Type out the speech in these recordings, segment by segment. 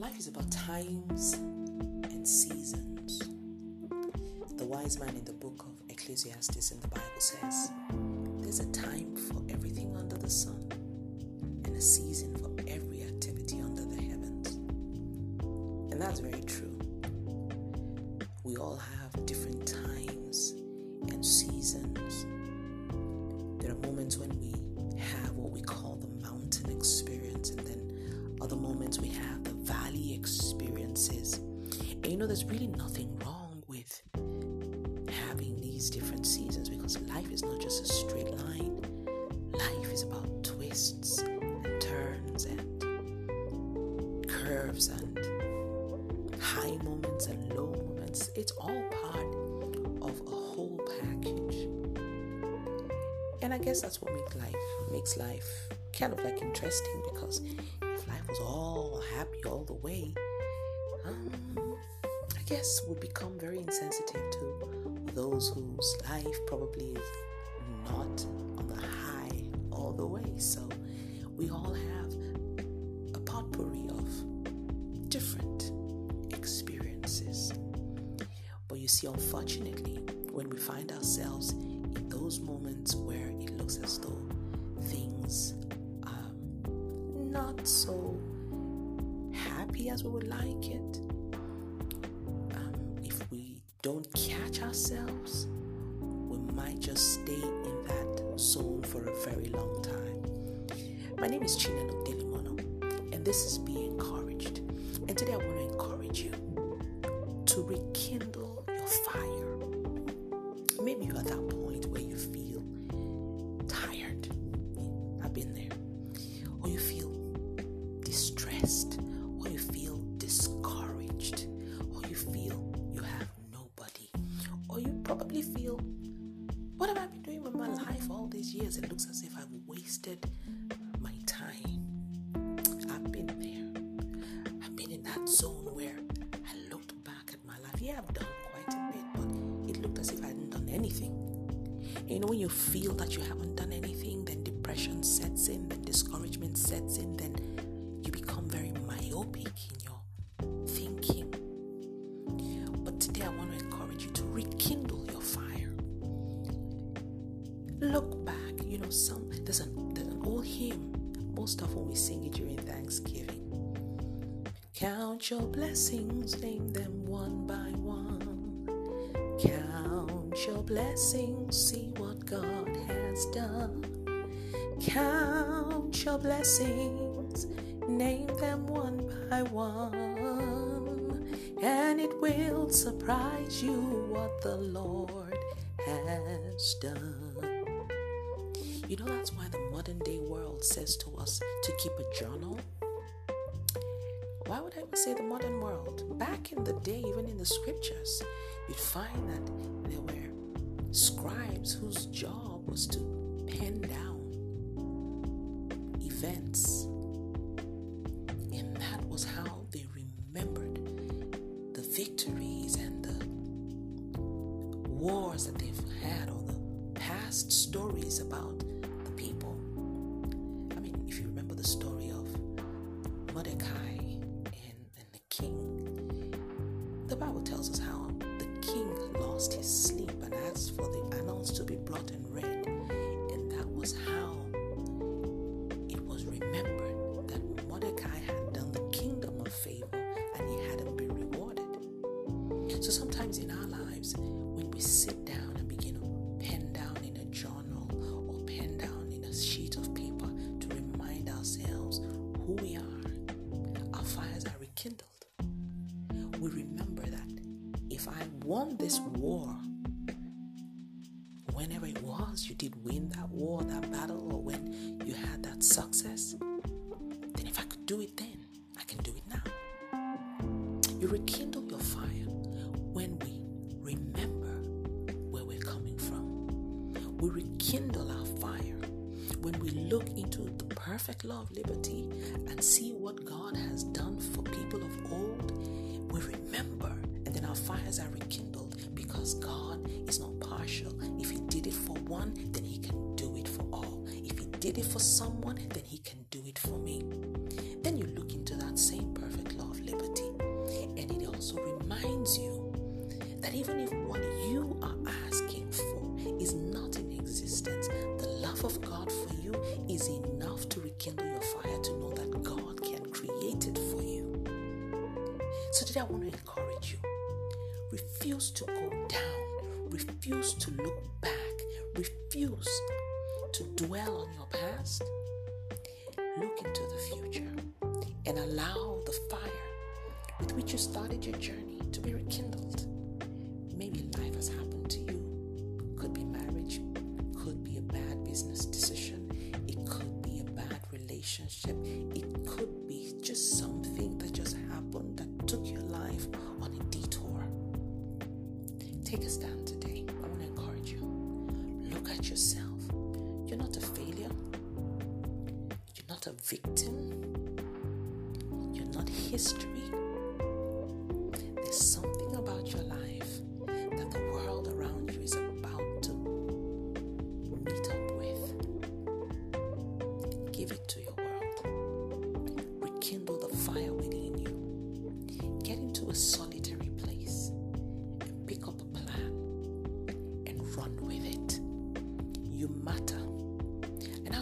Life is about times and seasons. The wise man in the book of Ecclesiastes in the Bible says, There's a time for everything under the sun and a season for every activity under the heavens. And that's very true. We all have different times and seasons. There are moments when we have what we call the mountain experience, and then other moments we have the valley experiences. And you know, there's really nothing wrong with having these different seasons because life is not just a straight line. Life is about twists and turns and curves and high moments and low moments. It's all part of a whole package. And I guess that's what makes life makes life kind of like interesting because if life was all happy all the way, um, I guess would become very insensitive to those whose life probably is not on the high all the way. So we all have a potpourri of different experiences. But you see, unfortunately, when we find ourselves in those moments where it looks as though things not so happy as we would like it, um, if we don't catch ourselves, we might just stay in that zone for a very long time. My name is Chinelo Delimono, and this is Be Encouraged. And today I want to encourage you to rekindle your fire. Distressed. Or you feel discouraged. Or you feel you have nobody. Or you probably feel, what have I been doing with my life all these years? It looks as if I've wasted my time. I've been there. I've been in that zone where I looked back at my life. Yeah, I've done quite a bit, but it looked as if I hadn't done anything. You know, when you feel that you haven't done anything, then depression sets in, then discouragement sets in, there's an there's an old hymn. Most often we sing it during Thanksgiving. Count your blessings, name them one by one. Count your blessings, see what God has done. Count your blessings, name them one by one. And it will surprise you what the Lord has done. You know, that's why the modern day world says to us to keep a journal. Why would I even say the modern world? Back in the day, even in the scriptures, you'd find that there were scribes whose job was to pen down events. And that was how they remembered the victories and the wars that they've had or the past stories about the story of Mordecai and, and the king, the Bible tells us how the king lost his sleep and asked for the annals to be brought and read. And that was how We remember that if I won this war, whenever it was you did win that war, that battle, or when you had that success, then if I could do it then, I can do it now. You rekindle perfect law of liberty and see what God has done for people of old. We remember, and then our fires are rekindled because God is not partial. If He did it for one, then He can do it for all. If He did it for someone, then He can do it for me. Then you look into that same perfect law of liberty and it also reminds you that even if what you So, today I want to encourage you refuse to go down, refuse to look back, refuse to dwell on your past. Look into the future and allow the fire with which you started your journey to be rekindled. Maybe life has happened to you. Could be marriage, could be a bad business decision, it could be a bad relationship, at yourself. You're not a failure. You're not a victim. You're not history. There's something about your life that the world around you is about to meet up with. Give it to your world. Rekindle the fire within you. Get into a solitary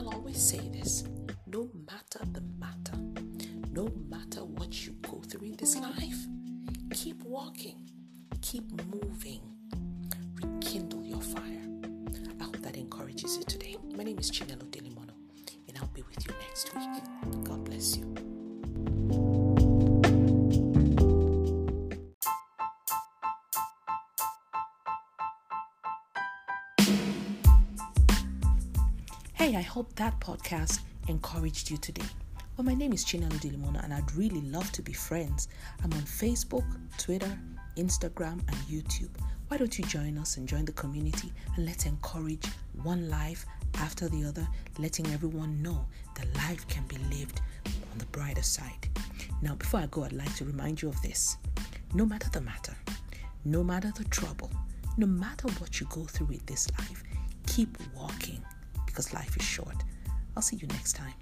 And I'll always say this no matter the matter, no matter what you go through in this life, keep walking, keep moving, rekindle your fire. I hope that encourages you today. My name is Chinelo Delimono, and I'll be with you next week. God bless you. Hope that podcast encouraged you today. Well, my name is Chinelo Delimona, and I'd really love to be friends. I'm on Facebook, Twitter, Instagram, and YouTube. Why don't you join us and join the community and let's encourage one life after the other, letting everyone know that life can be lived on the brighter side. Now, before I go, I'd like to remind you of this. No matter the matter, no matter the trouble, no matter what you go through in this life, keep walking because life is short. I'll see you next time.